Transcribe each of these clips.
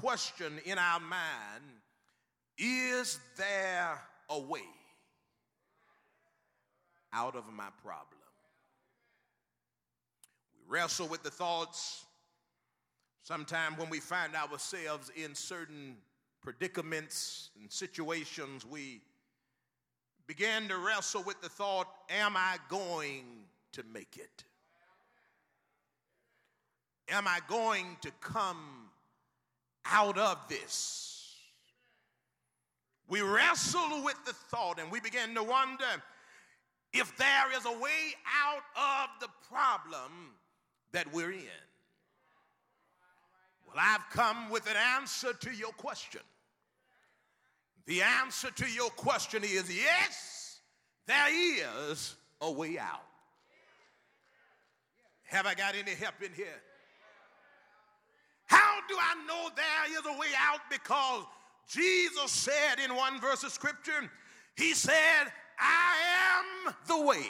question in our mind Is there a way out of my problem? We wrestle with the thoughts Sometimes when we find ourselves in certain predicaments and situations, we begin to wrestle with the thought, Am I going to make it? Am I going to come out of this? We wrestle with the thought and we begin to wonder if there is a way out of the problem that we're in. Well, I've come with an answer to your question. The answer to your question is yes, there is a way out. Have I got any help in here? How do I know there is a way out? Because Jesus said in one verse of scripture, He said, I am the way,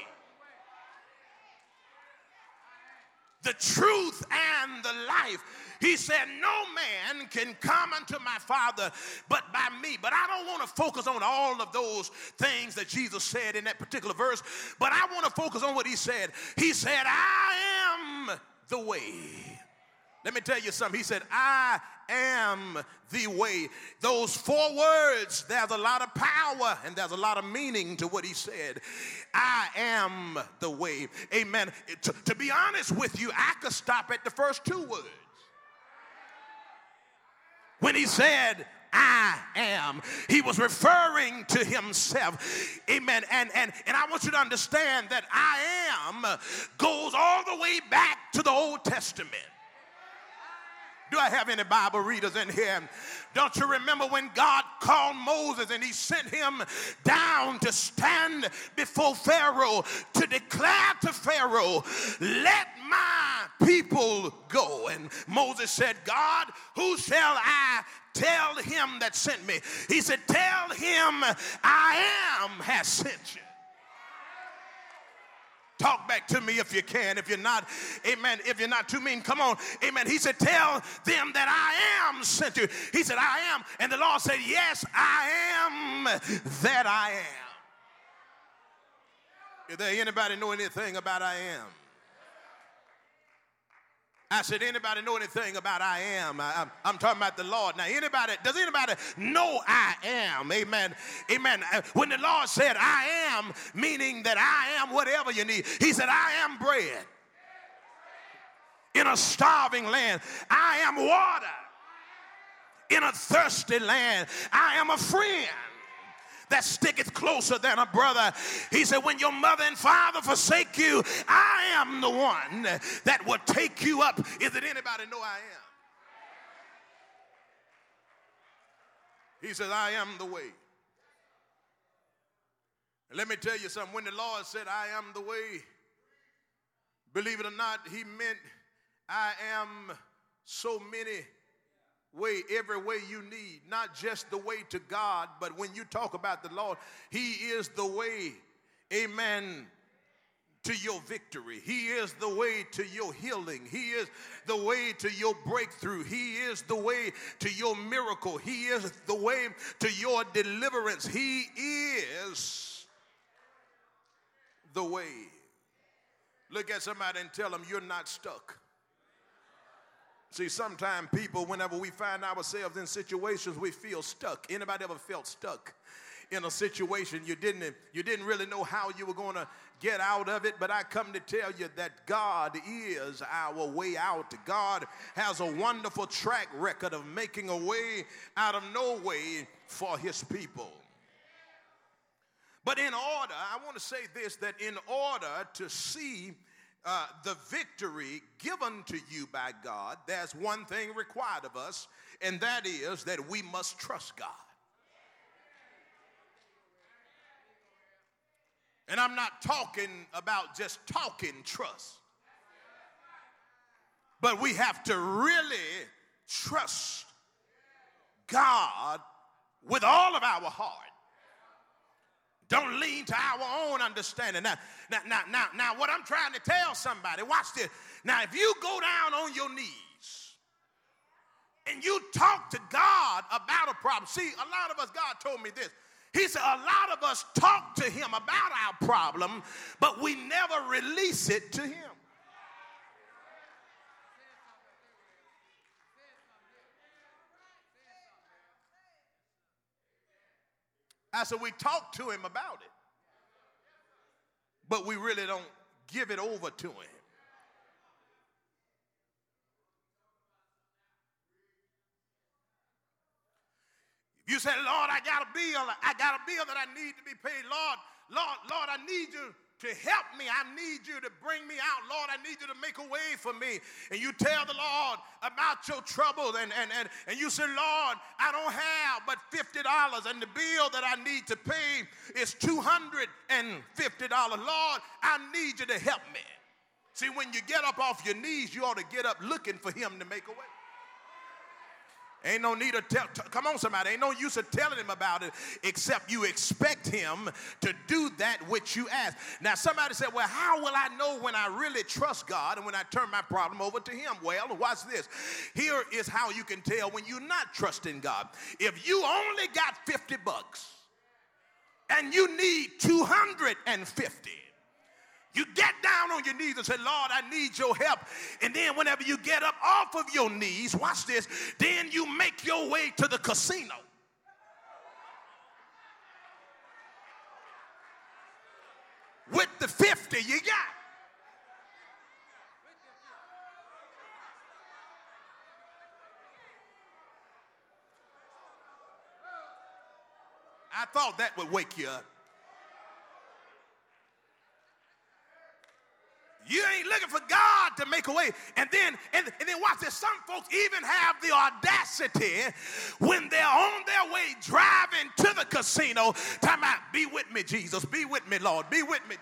the truth, and the life. He said, No man can come unto my Father but by me. But I don't want to focus on all of those things that Jesus said in that particular verse, but I want to focus on what he said. He said, I am the way. Let me tell you something. He said, I am the way. Those four words, there's a lot of power and there's a lot of meaning to what he said. I am the way. Amen. To, to be honest with you, I could stop at the first two words when he said, I am. He was referring to himself. Amen. And, and, and I want you to understand that I am goes all the way back to the Old Testament. Do I have any Bible readers in here? Don't you remember when God called Moses and he sent him down to stand before Pharaoh to declare to Pharaoh, let my people go. And Moses said, God, who shall I tell him that sent me? He said, Tell him I am has sent you. Talk back to me if you can. If you're not, amen, if you're not too mean, come on, amen. He said, Tell them that I am sent you. He said, I am. And the Lord said, Yes, I am that I am. Is there anybody know anything about I am? I said, anybody know anything about I am? I, am talking about the Lord. Now, anybody, does anybody know I am? Amen. Amen. Uh, when the Lord said I am, meaning that I am whatever you need, He said, I am bread in a starving land. I am water in a thirsty land. I am a friend that sticketh closer than a brother. He said, When your mother and father forsake you, I am the one that will take you up. Is it anybody know I am? He says, I am the way. And let me tell you something. When the Lord said, I am the way, believe it or not, He meant I am so many way, every way you need, not just the way to God, but when you talk about the Lord, He is the way, amen, to your victory. He is the way to your healing. He is the way to your breakthrough. He is the way to your miracle. He is the way to your deliverance. He is the way. Look at somebody and tell them you're not stuck. See, sometimes people, whenever we find ourselves in situations, we feel stuck. Anybody ever felt stuck in a situation you didn't you didn't really know how you were going to get out of it? But I come to tell you that God is our way out. God has a wonderful track record of making a way out of no way for His people. But in order, I want to say this that in order to see uh, the victory given to you by God, there's one thing required of us, and that is that we must trust God. And I'm not talking about just talking trust, but we have to really trust God with all of our heart don't lean to our own understanding. Now, now, now, now, now, what I'm trying to tell somebody, watch this. Now, if you go down on your knees and you talk to God about a problem. See, a lot of us, God told me this. He said, a lot of us talk to Him about our problem, but we never release it to Him. I said, we talk to Him about it, but we really don't give it over to Him. If you say, Lord, I got a bill. I got a bill that I need to be paid. Lord, Lord, Lord, I need you to help me. I need you to bring me out. Lord, I need you to make a way for me. And you tell the Lord about your trouble, and, and, and, and you say, Lord, I don't have but $50, and the bill that I need to pay is $250. Lord, I need you to help me. See, when you get up off your knees, you ought to get up looking for him to make a way. Ain't no need to tell, t- come on, somebody. Ain't no use of telling him about it except you expect him to do that which you ask. Now, somebody said, Well, how will I know when I really trust God and when I turn my problem over to him? Well, watch this. Here is how you can tell when you're not trusting God. If you only got 50 bucks and you need 250, you get down on your knees and say, Lord, I need your help. And then whenever you get up off of your knees, watch this, then you make your way to the casino. With the 50 you got. I thought that would wake you up. You ain't looking for God to make a way. And then, and, and then watch this. Some folks even have the audacity when they're on their way driving to the casino, time out, be with me, Jesus. Be with me, Lord. Be with me.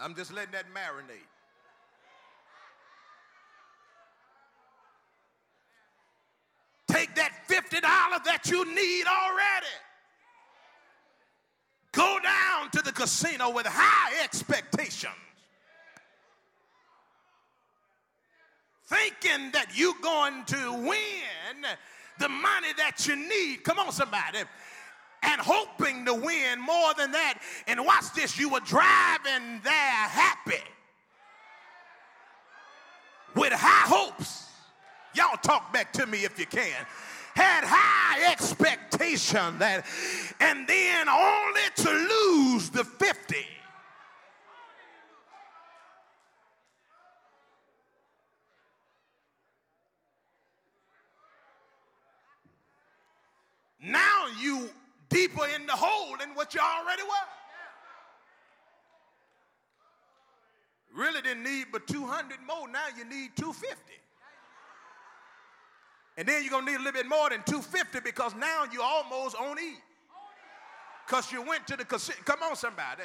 I'm just letting that marinate. Take that $50 that you need already. Go down to the casino with high expectations. Thinking that you're going to win the money that you need. Come on, somebody and hoping to win more than that. And watch this, you were driving there happy with high hopes. Y'all talk back to me if you can. Had high expectation that, and then only to lose the 50. Now you deeper in the hole than what you already were. Really didn't need but 200 more. Now you need 250. And then you're going to need a little bit more than 250 because now you almost on E. Because you went to the casino. Come on, somebody.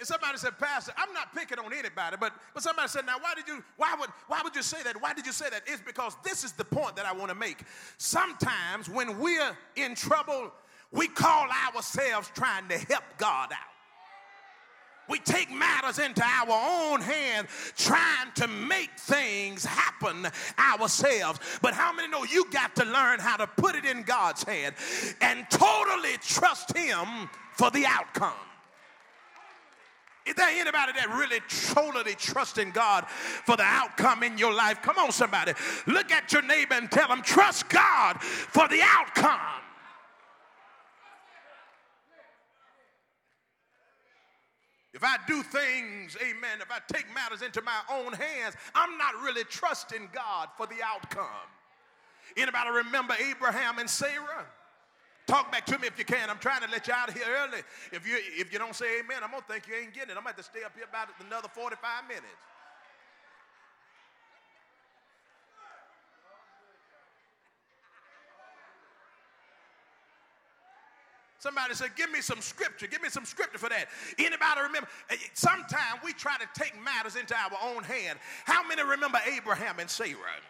And somebody said, Pastor, I'm not picking on anybody, but, but somebody said, now why did you, why would, why would you say that? Why did you say that? It's because this is the point that I want to make. Sometimes when we're in trouble, we call ourselves trying to help God out. We take matters into our own hands, trying to make things happen ourselves. But how many know you got to learn how to put it in God's hand and totally trust Him for the outcome? Is there anybody that really totally trusts in God for the outcome in your life? Come on, somebody. Look at your neighbor and tell them, trust God for the outcome. If I do things, amen, if I take matters into my own hands, I'm not really trusting God for the outcome. Anybody remember Abraham and Sarah? Talk back to me if you can. I'm trying to let you out of here early. If you if you don't say amen, I'm gonna think you ain't getting it. I'm gonna have to stay up here about another 45 minutes. Somebody said, Give me some scripture. Give me some scripture for that. Anybody remember? Eh, sometimes we try to take matters into our own hand. How many remember Abraham and Sarah?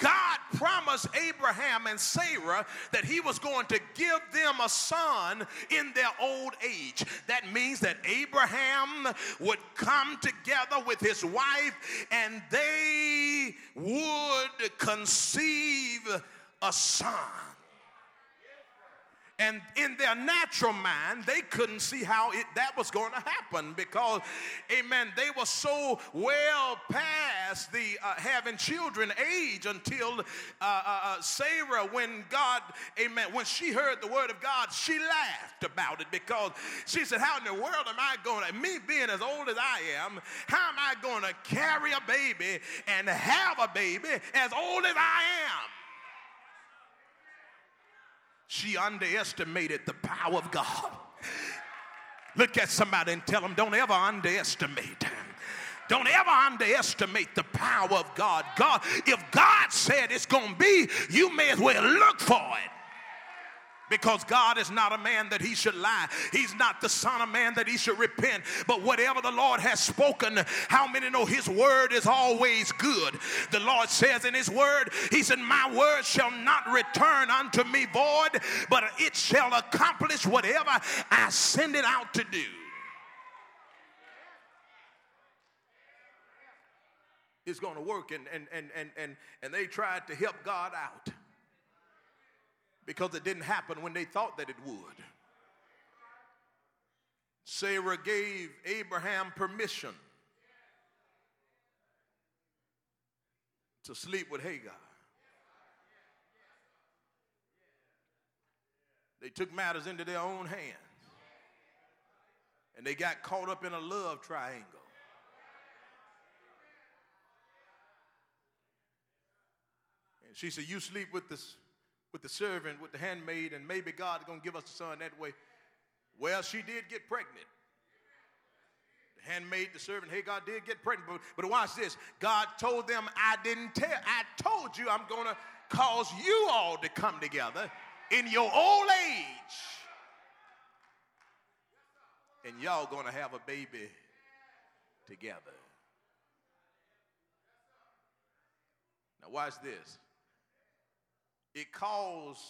God promised Abraham and Sarah that he was going to give them a son in their old age. That means that Abraham would come together with his wife and they would conceive a son. And in their natural mind, they couldn't see how it, that was going to happen because, amen, they were so well past the uh, having children age until uh, uh, uh, Sarah, when God, amen, when she heard the word of God, she laughed about it because she said, How in the world am I going to, me being as old as I am, how am I going to carry a baby and have a baby as old as I am? She underestimated the power of God. Look at somebody and tell them, don't ever underestimate. Don't ever underestimate the power of God. God, if God said it's going to be, you may as well look for it because God is not a man that he should lie. He's not the son of man that he should repent. But whatever the Lord has spoken, how many know his word is always good? The Lord says in his word, he said, My word shall not return unto me void, but it shall accomplish whatever I send it out to do. It's going to work, and, and, and, and, and, and they tried to help God out because it didn't happen when they thought that it would. Sarah gave Abraham permission to sleep with Hagar. They took matters into their own hands and they got caught up in a love triangle. And she said, You sleep with this with the servant, with the handmaid, and maybe God's going to give us a son that way. Well, she did get pregnant. The handmaid, the servant, Hagar did get pregnant. But, but watch this. God told them, I didn't tell, I told you I'm going to cause you all to come together in your old age. And y'all going to have a baby together. Now, watch this it caused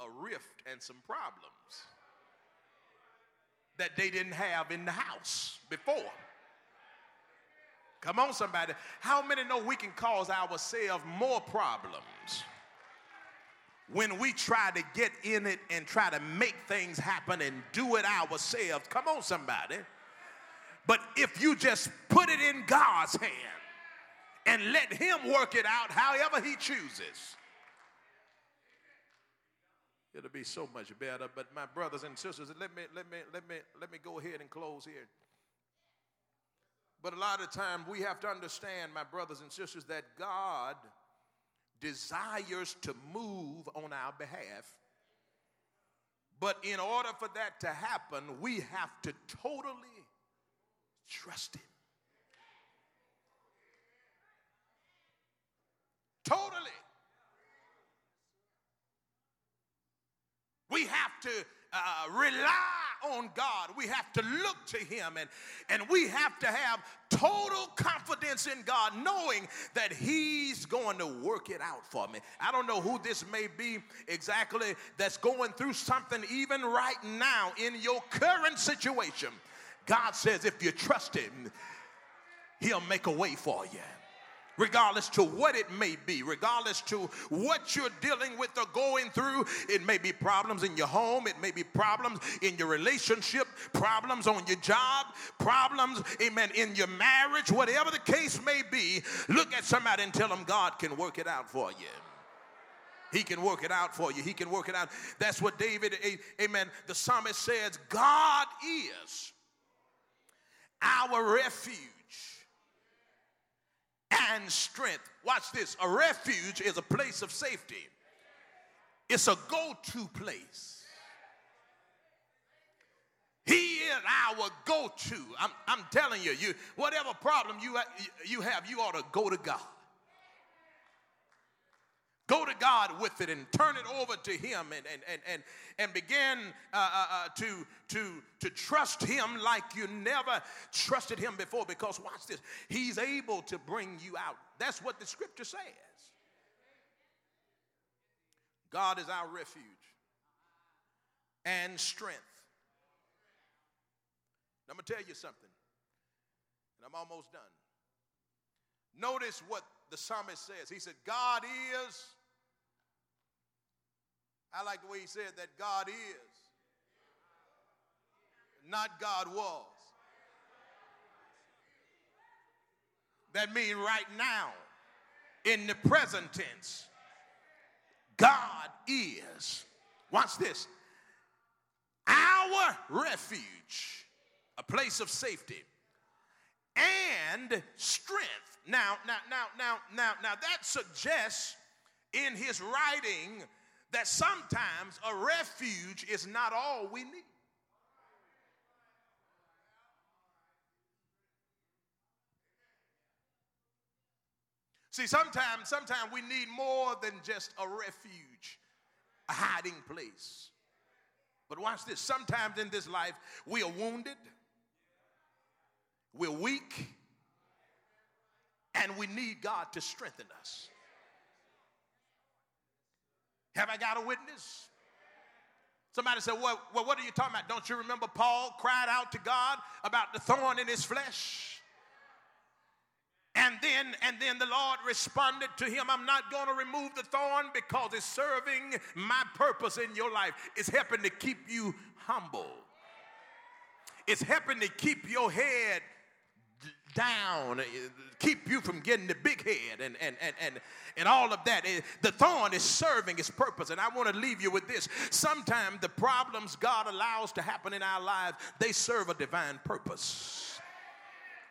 a rift and some problems that they didn't have in the house before. Come on, somebody. How many know we can cause ourselves more problems when we try to get in it and try to make things happen and do it ourselves? Come on, somebody. But if you just put it in God's hand and let Him work it out however He chooses, it'll be so much better. But my brothers and sisters, let me let me let me let me go ahead and close here. But a lot of time we have to understand, my brothers and sisters, that God desires to move on our behalf. But in order for that to happen, we have to totally trust Him. Totally. We have to uh, rely on God. We have to look to Him and, and we have to have total confidence in God, knowing that He's going to work it out for me. I don't know who this may be exactly that's going through something even right now in your current situation. God says, if you trust Him, He'll make a way for you regardless to what it may be, regardless to what you're dealing with or going through. It may be problems in your home, it may be problems in your relationship, problems on your job, problems, amen, in your marriage, whatever the case may be. Look at somebody and tell them God can work it out for you. He can work it out for you. He can work it out. That's what David, amen, the psalmist says God is our refuge and strength. Watch this a refuge is a place of safety. It's a go to place. He is our go to. I'm, I'm telling you, you, whatever problem you, you have, you ought to go to God. Go to God with it and turn it over to Him and, and, and, and, and begin uh, uh, uh, to, to, to trust Him like you never trusted Him before. Because, watch this, He's able to bring you out. That's what the scripture says. God is our refuge and strength. I'm going to tell you something, and I'm almost done. Notice what the psalmist says. He said, God is I like the way he said that God is, not God was. That means right now, in the present tense, God is. Watch this. Our refuge, a place of safety and strength. Now, now, now, now, now, now that suggests in his writing that sometimes a refuge is not all we need. See, sometimes, sometimes we need more than just a refuge, a hiding place. But watch this. Sometimes in this life, we are wounded, we're weak, and we need God to strengthen us. Have I got a witness? Somebody said, well, well, what are you talking about? Don't you remember Paul cried out to God about the thorn in his flesh? And then, and then the Lord responded to him, I'm not going to remove the thorn because it's serving my purpose in your life. It's helping to keep you humble. It's helping to keep your head down, eh, keep you from getting the big head and, and, and, and, and all of that. Eh, the thorn is serving its purpose. And I want to leave you with this. Sometimes the problems God allows to happen in our lives, they serve a divine purpose.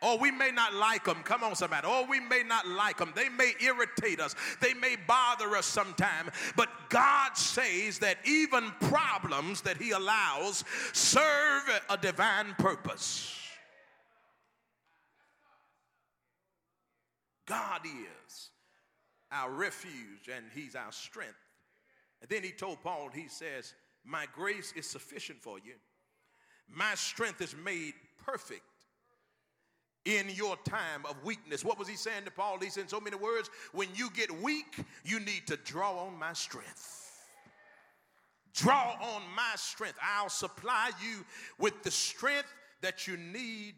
Or we may not like them. Come on, somebody. Or we may not like them. They may irritate us. They may bother us sometime. But God says that even problems that He allows serve a divine purpose. God is our refuge and He's our strength. And then He told Paul, He says, My grace is sufficient for you. My strength is made perfect in your time of weakness. What was he saying to Paul? He said in so many words, when you get weak, you need to draw on my strength. Draw on my strength. I'll supply you with the strength that you need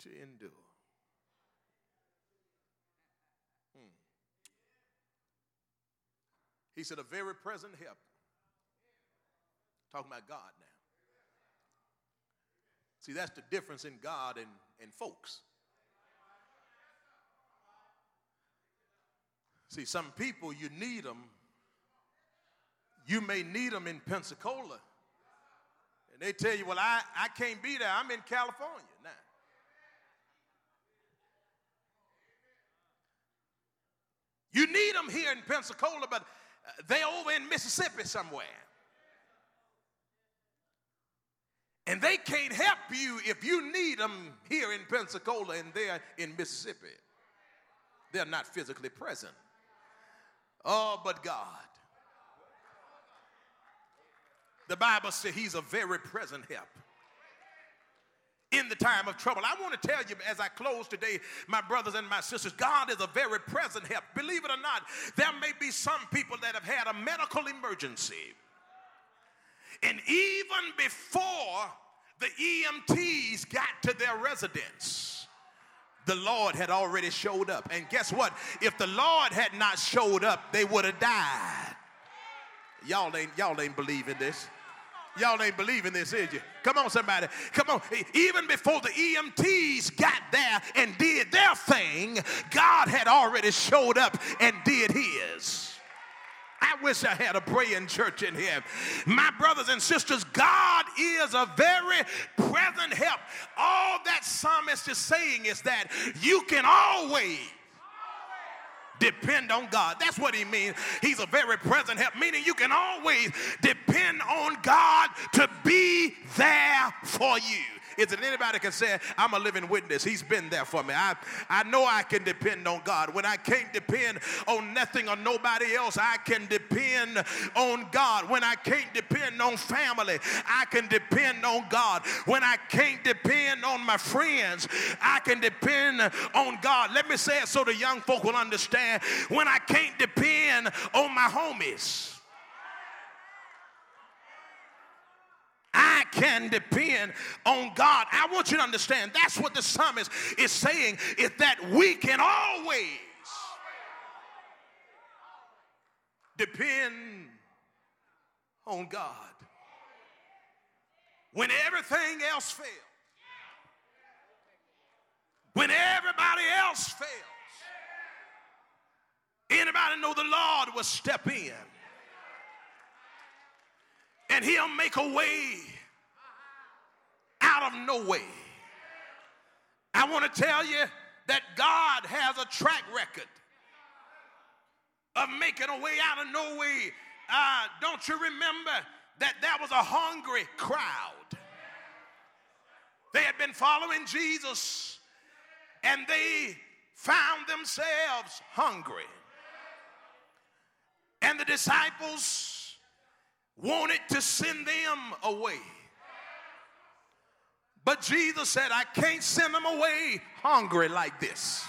to endure. He said, a very present help. Talking about God now. See, that's the difference in God and, and folks. See, some people, you need them. You may need them in Pensacola. And they tell you, well, I, I can't be there. I'm in California now. You need them here in Pensacola, but they're over in Mississippi somewhere. And they can't help you if you need them here in Pensacola and they're in Mississippi. They're not physically present. Oh, but God. The Bible says He's a very present help in the time of trouble. I want to tell you as I close today, my brothers and my sisters, God is a very present help. Believe it or not, there may be some people that have had a medical emergency. And even before the EMTs got to their residence, the Lord had already showed up. And guess what? If the Lord had not showed up, they would have died. Y'all ain't y'all ain't believing this. Y'all ain't believing this, is you? Come on, somebody. Come on. Even before the EMTs got there and did their thing, God had already showed up and did his. I wish I had a praying church in here. My brothers and sisters, God is a very present help. All that psalmist is saying is that you can always depend on God. That's what he means. He's a very present help, meaning you can always depend on God to be there for you. Is it anybody can say, I'm a living witness? He's been there for me. I, I know I can depend on God. When I can't depend on nothing or nobody else, I can depend on God. When I can't depend on family, I can depend on God. When I can't depend on my friends, I can depend on God. Let me say it so the young folk will understand. When I can't depend on my homies, I can depend on God. I want you to understand that's what the psalmist is saying is that we can always depend on God. When everything else fails, when everybody else fails, anybody know the Lord will step in and he'll make a way out of no way. I want to tell you that God has a track record of making a way out of no way. Uh, don't you remember that there was a hungry crowd? They had been following Jesus and they found themselves hungry. And the disciples wanted to send them away. But Jesus said, I can't send them away hungry like this.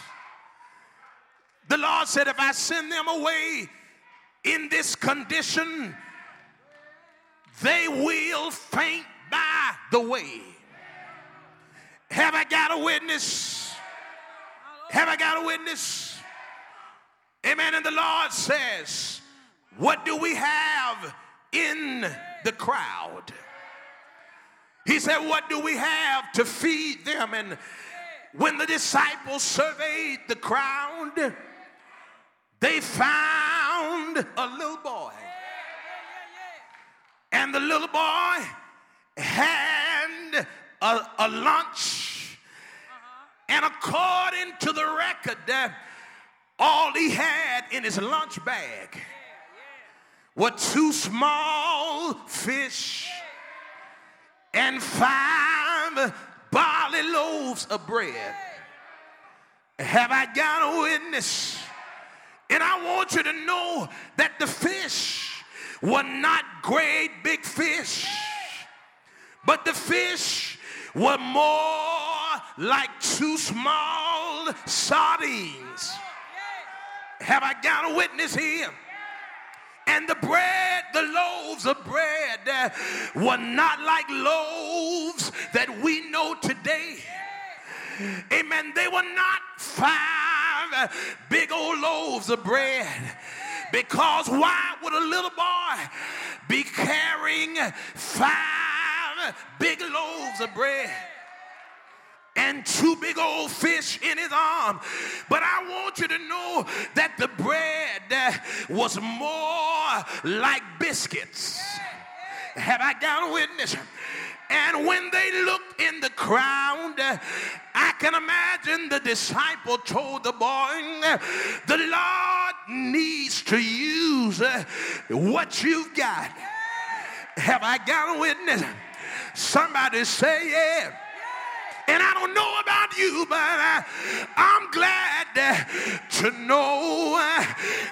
The Lord said, if I send them away in this condition, they will faint by the way. Have I got a witness? Have I got a witness? Amen. And the Lord says, What do we have in the crowd. He said, What do we have to feed them? And when the disciples surveyed the crowd, they found a little boy. And the little boy had a, a lunch. And according to the record, all he had in his lunch bag were two small fish and five barley loaves of bread. Have I got a witness? And I want you to know that the fish were not great big fish, but the fish were more like two small sardines. Have I got a witness here? And the bread, the loaves of bread, uh, were not like loaves that we know today. Amen. They were not five big old loaves of bread. Because why would a little boy be carrying five big loaves of bread? And two big old fish in his arm. But I want you to know that the bread uh, was more like biscuits. Have I got a witness? And when they looked in the crowd, uh, I can imagine the disciple told the boy, The Lord needs to use uh, what you've got. Have I got a witness? Somebody say, Yeah. And I don't know about you, but I, I'm glad uh, to know uh,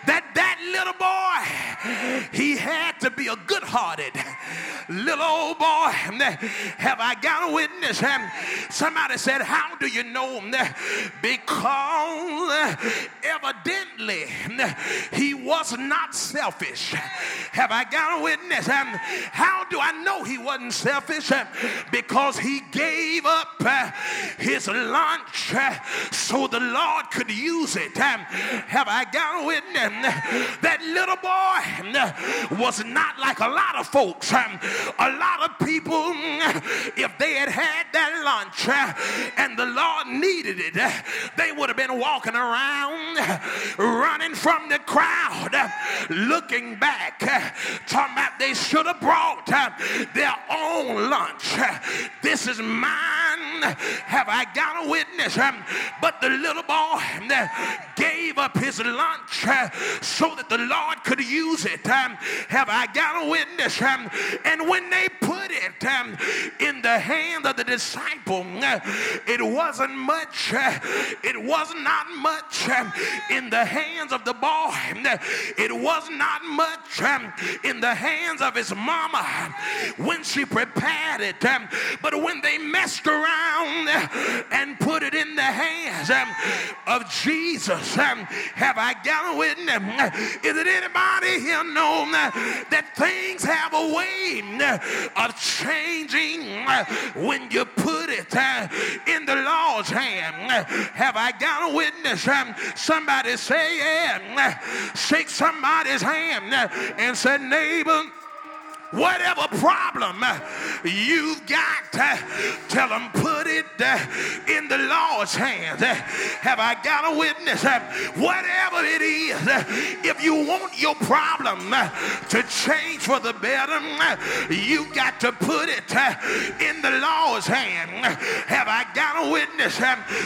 that that little boy, he had to be a good hearted little old boy. Have I got a witness? Somebody said, How do you know? Because evidently he was not selfish. Have I got a witness? How do I know he wasn't selfish? Because he gave up his lunch so the Lord could use it. Um, have I got a witness? That little boy um, was not like a lot of folks. Um, a lot of people, if they had had that lunch uh, and the Lord needed it, uh, they would have been walking around, running from the crowd, uh, looking back, talking about they should have brought their own lunch. This is mine Have I got a witness? Um, but the little boy um, uh, gave up his lunch uh, so that the Lord could use it. Um, have I got a witness? And when they put it in the hand of the disciple, uh, it wasn't much. It was not much in the hands of the boy. It was not much in the hands of his mama when she prepared it. But when they messed around and put it in the hands um, of Jesus, um, have I got a witness? Is it anybody here know uh, that things have a way uh, of changing uh, when you put it in the Lord's hand? Have I got a witness? Um, somebody say yeah. Shake somebody's hand and say, neighbor whatever problem you've got, tell them put it uh, in the Lord's hands. Have I got a witness? Whatever it is, if you want your problem uh, to change for the better, uh, you got to put it in the Lord's hand. Have I got a witness?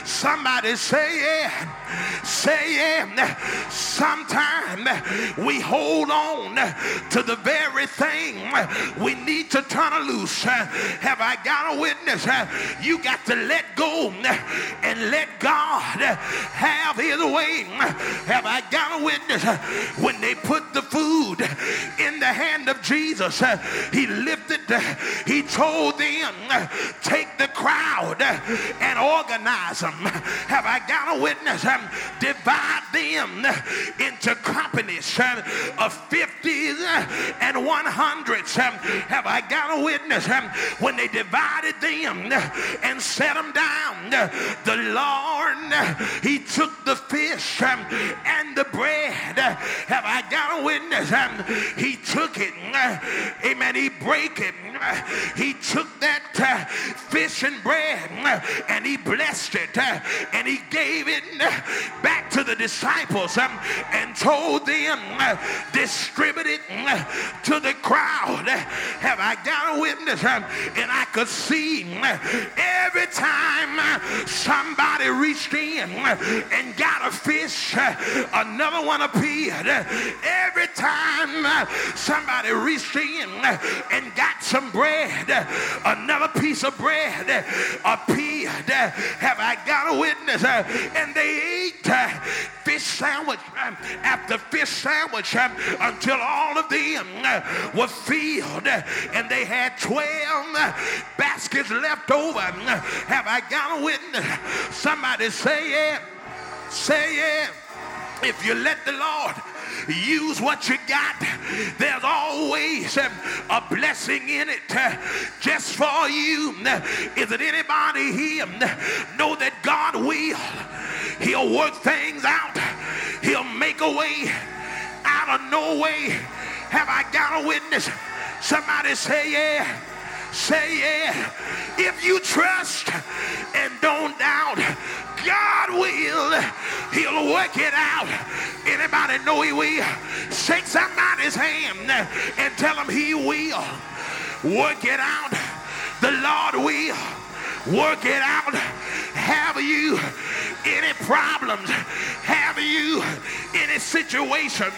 Somebody say yeah. Say yeah. Sometimes we hold on to the very thing we need to turn it loose. Uh, have I got a witness? Uh, you got to let go uh, and let God have his way. Have I got a witness? When they put the food in the hand of Jesus, he lifted, he told them, take the crowd and organize them. Have I got a witness? Um, divide them into companies of 50s and 100s. Um, have I got a witness? Um, when they divided them uh, and set them down, uh, the Lord, uh, He took the fish um, and the bread. Have I got a witness? He took it, amen. He break it. He took that fish and bread and he blessed it and he gave it back to the disciples and told them, distribute it to the crowd. Have I got a witness? And I could see every time somebody reached in and got a fish, another one appeared. Every time somebody reached in and got some bread, another piece of bread appeared. Have I got a witness? Uh, and they ate uh, fish sandwich um, after fish sandwich um, until all of them uh, were filled and they had 12 baskets left over. Um, have I got a witness? Somebody say it. Say it. If you let the Lord use what you got. There's always a blessing in it uh, just for you. Is it anybody here know that God will? He'll work things out. He'll make a way out of no way. Have I got a witness? Somebody say yeah. Say yeah. If you trust and don't doubt, God will. He'll work it out. Anybody know he will? Shake somebody's hand and tell him he will. Work it out. The Lord will work it out. Have you any problems? Have you any situation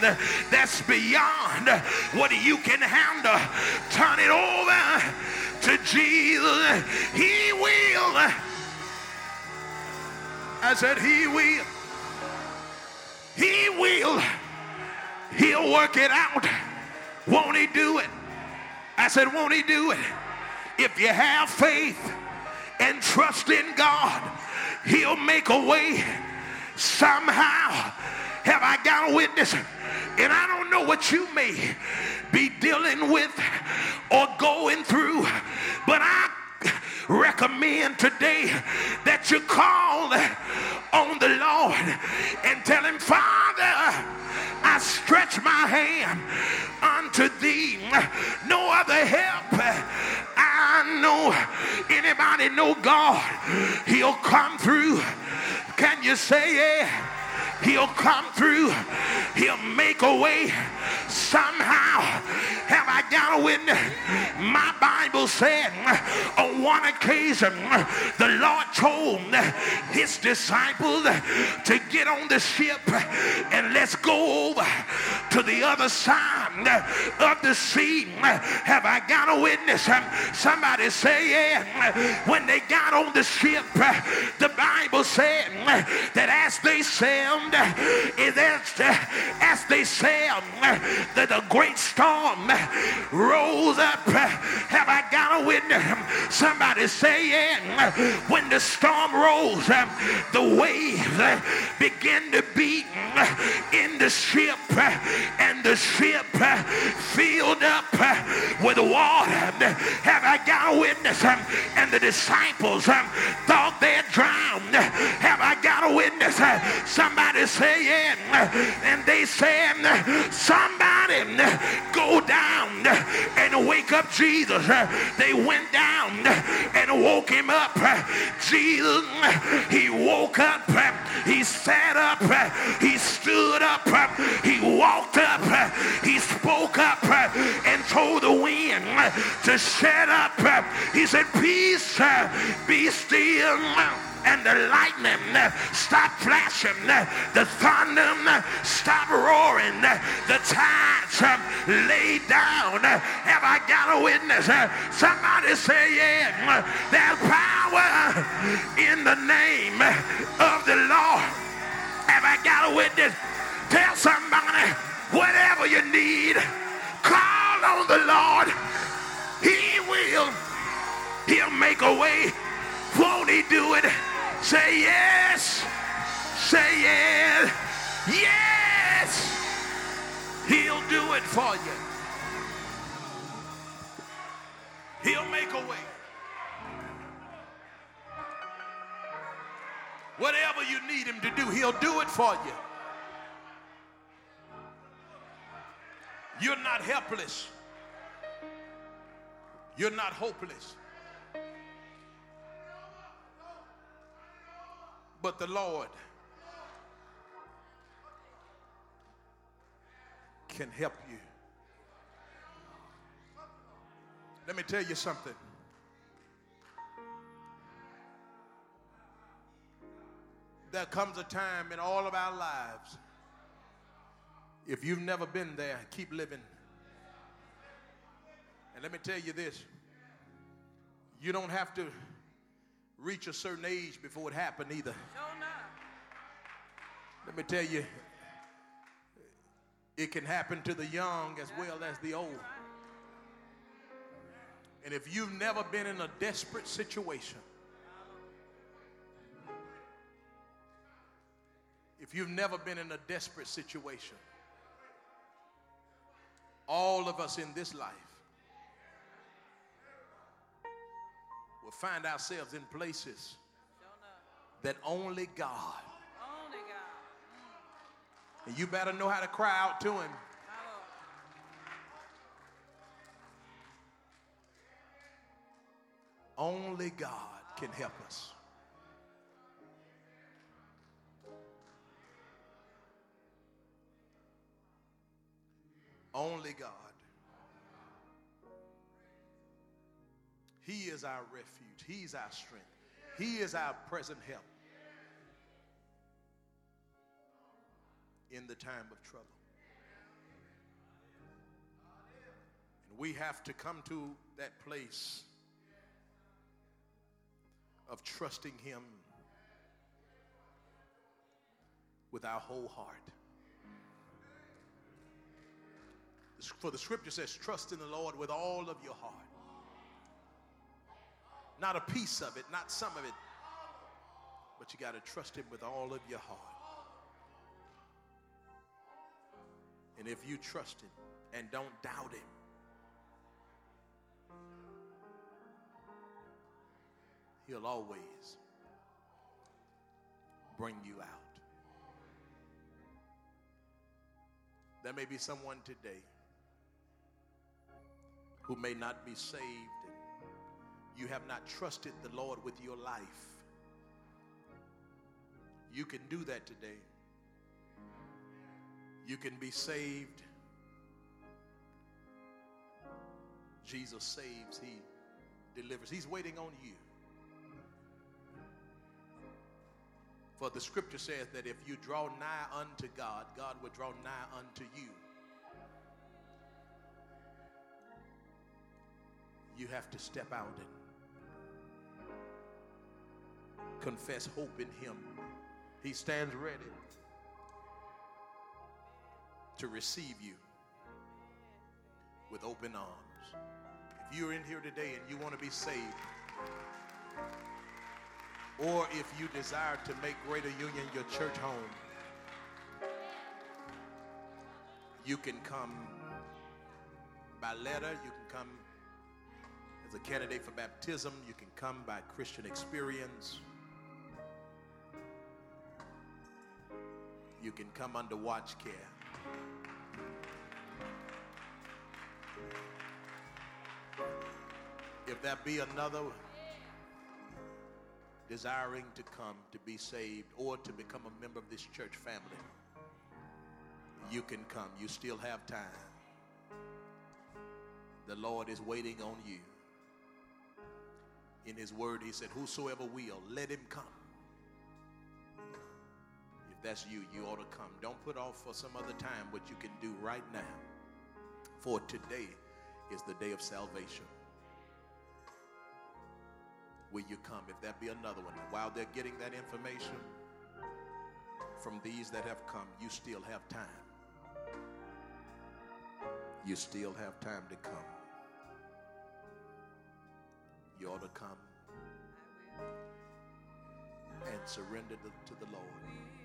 that's beyond what you can handle? Turn it over to Jesus. He will. I said, He will. He will. He'll work it out. Won't He do it? I said, Won't He do it? If you have faith and trust in God, He'll make a way somehow. Have I got a witness? And I don't know what you may be dealing with or going through, but I recommend today that you call on the Lord and tell him, Father, I stretch my hand unto thee. No other help. I know anybody know God. He'll come through. Can you say yeah? He'll come through. He'll make a way Somehow got a witness. My Bible said on one occasion the Lord told his disciples to get on the ship and let's go over to the other side of the sea. Have I got a witness? Somebody say yeah. When they got on the ship, the Bible said that as they sailed, as they sailed, that a great storm rose up. Have I got a witness? Somebody say yeah. When the storm rose, um, the waves uh, began to beat uh, in the ship uh, and the ship filled up with water. Have I got a witness? Um, and the disciples um, thought they had drowned. Have I got a witness? Somebody say yeah. And they said, somebody go down and wake up Jesus. They went down and woke him up. Jesus, he woke up. He sat up. He stood up. To shut up. He said, peace, be still and the lightning uh, stop flashing, uh, the thunder uh, stop roaring, the tides lay down. Have I got a witness? Somebody say, yeah, there's power in the name of the Lord. Have I got a witness? Tell somebody, whatever you need, call on the Lord. He will. He'll make a way. Won't he do it? Say yes. Say yes. Yes. He'll do it for you. He'll make a way. Whatever you need him to do, he'll do it for you. You're not helpless. You're not hopeless. But the Lord can help you. Let me tell you something. There comes a time in all of our lives, if you've never been there, keep living. And let me tell you this you don't have to reach a certain age before it happened either. Let me tell you, it can happen to the young as well as the old. And if you've never been in a desperate situation, if you've never been in a desperate situation, all of us in this life will find ourselves in places that only God. Only God. And you better know how to cry out to Him. Only God can help us. Only God. He is our refuge. He's our strength. He is our present help in the time of trouble. And we have to come to that place of trusting Him with our whole heart. For the scripture says, trust in the Lord with all of your heart. Not a piece of it, not some of it, but you got to trust Him with all of your heart. And if you trust Him and don't doubt Him, He'll always bring you out. There may be someone today who may not be saved you have not trusted the Lord with your life. You can do that today. You can be saved Jesus saves, He delivers. He's waiting on you. For the scripture says that if you draw nigh unto God, God will draw nigh unto you. You have to step out and confess hope in Him. He stands ready to receive you with open arms. If you're in here today and you want to be saved, or if you desire to make Greater Union your church home, you can come by letter, you can come as a candidate for baptism, you can come by Christian experience. You can come under watch care. If there be another desiring to come to be saved or to become a member of this church family, you can come. You still have time. The Lord is waiting on you. In His Word, He said, Whosoever will, let him come. That's you, you ought to come. Don't put off for some other time what you can do right now. For today is the day of salvation will you come? If there be another one. While they're getting that information from these that have come, you still have time. You still have time to come. You ought to come and surrender to the Lord.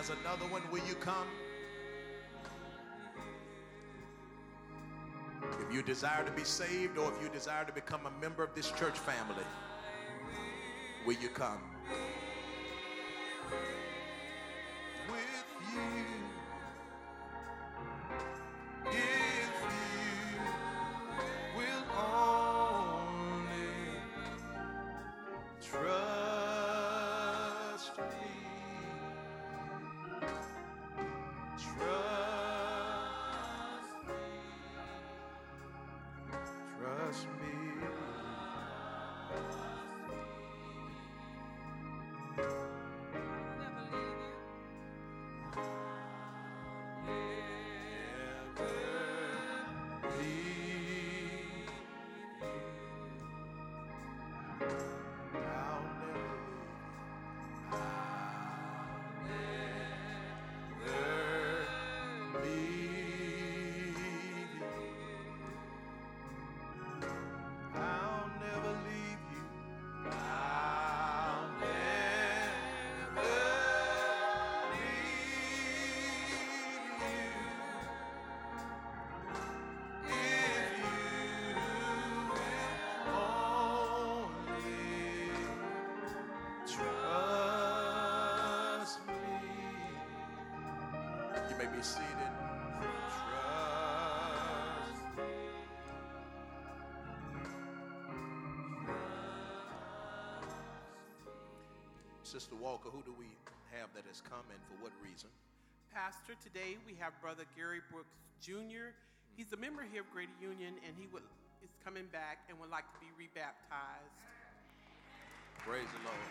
There's another one, will you come? If you desire to be saved or if you desire to become a member of this church family, will you come? Be seated. Sister Walker, who do we have that has come and for what reason? Pastor, today we have Brother Gary Brooks Jr. He's a member here of Greater Union and he would, is coming back and would like to be rebaptized. Praise the Lord.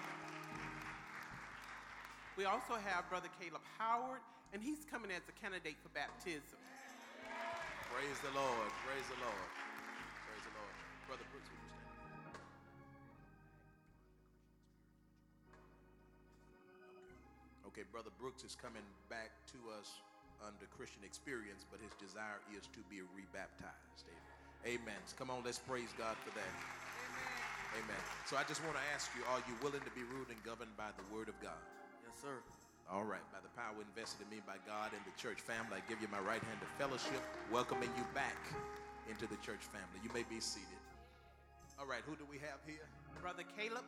We also have Brother Caleb Howard and he's coming as a candidate for baptism. Praise the Lord. Praise the Lord. Praise the Lord. Brother Brooks, would you stand? Okay. okay, Brother Brooks is coming back to us under Christian experience, but his desire is to be rebaptized. Amen. Amen. So come on, let's praise God for that. Amen. Amen. So I just want to ask you, are you willing to be ruled and governed by the word of God? Yes, sir. All right, by the power invested in me by God and the church family, I give you my right hand of fellowship, welcoming you back into the church family. You may be seated. All right, who do we have here? Brother Caleb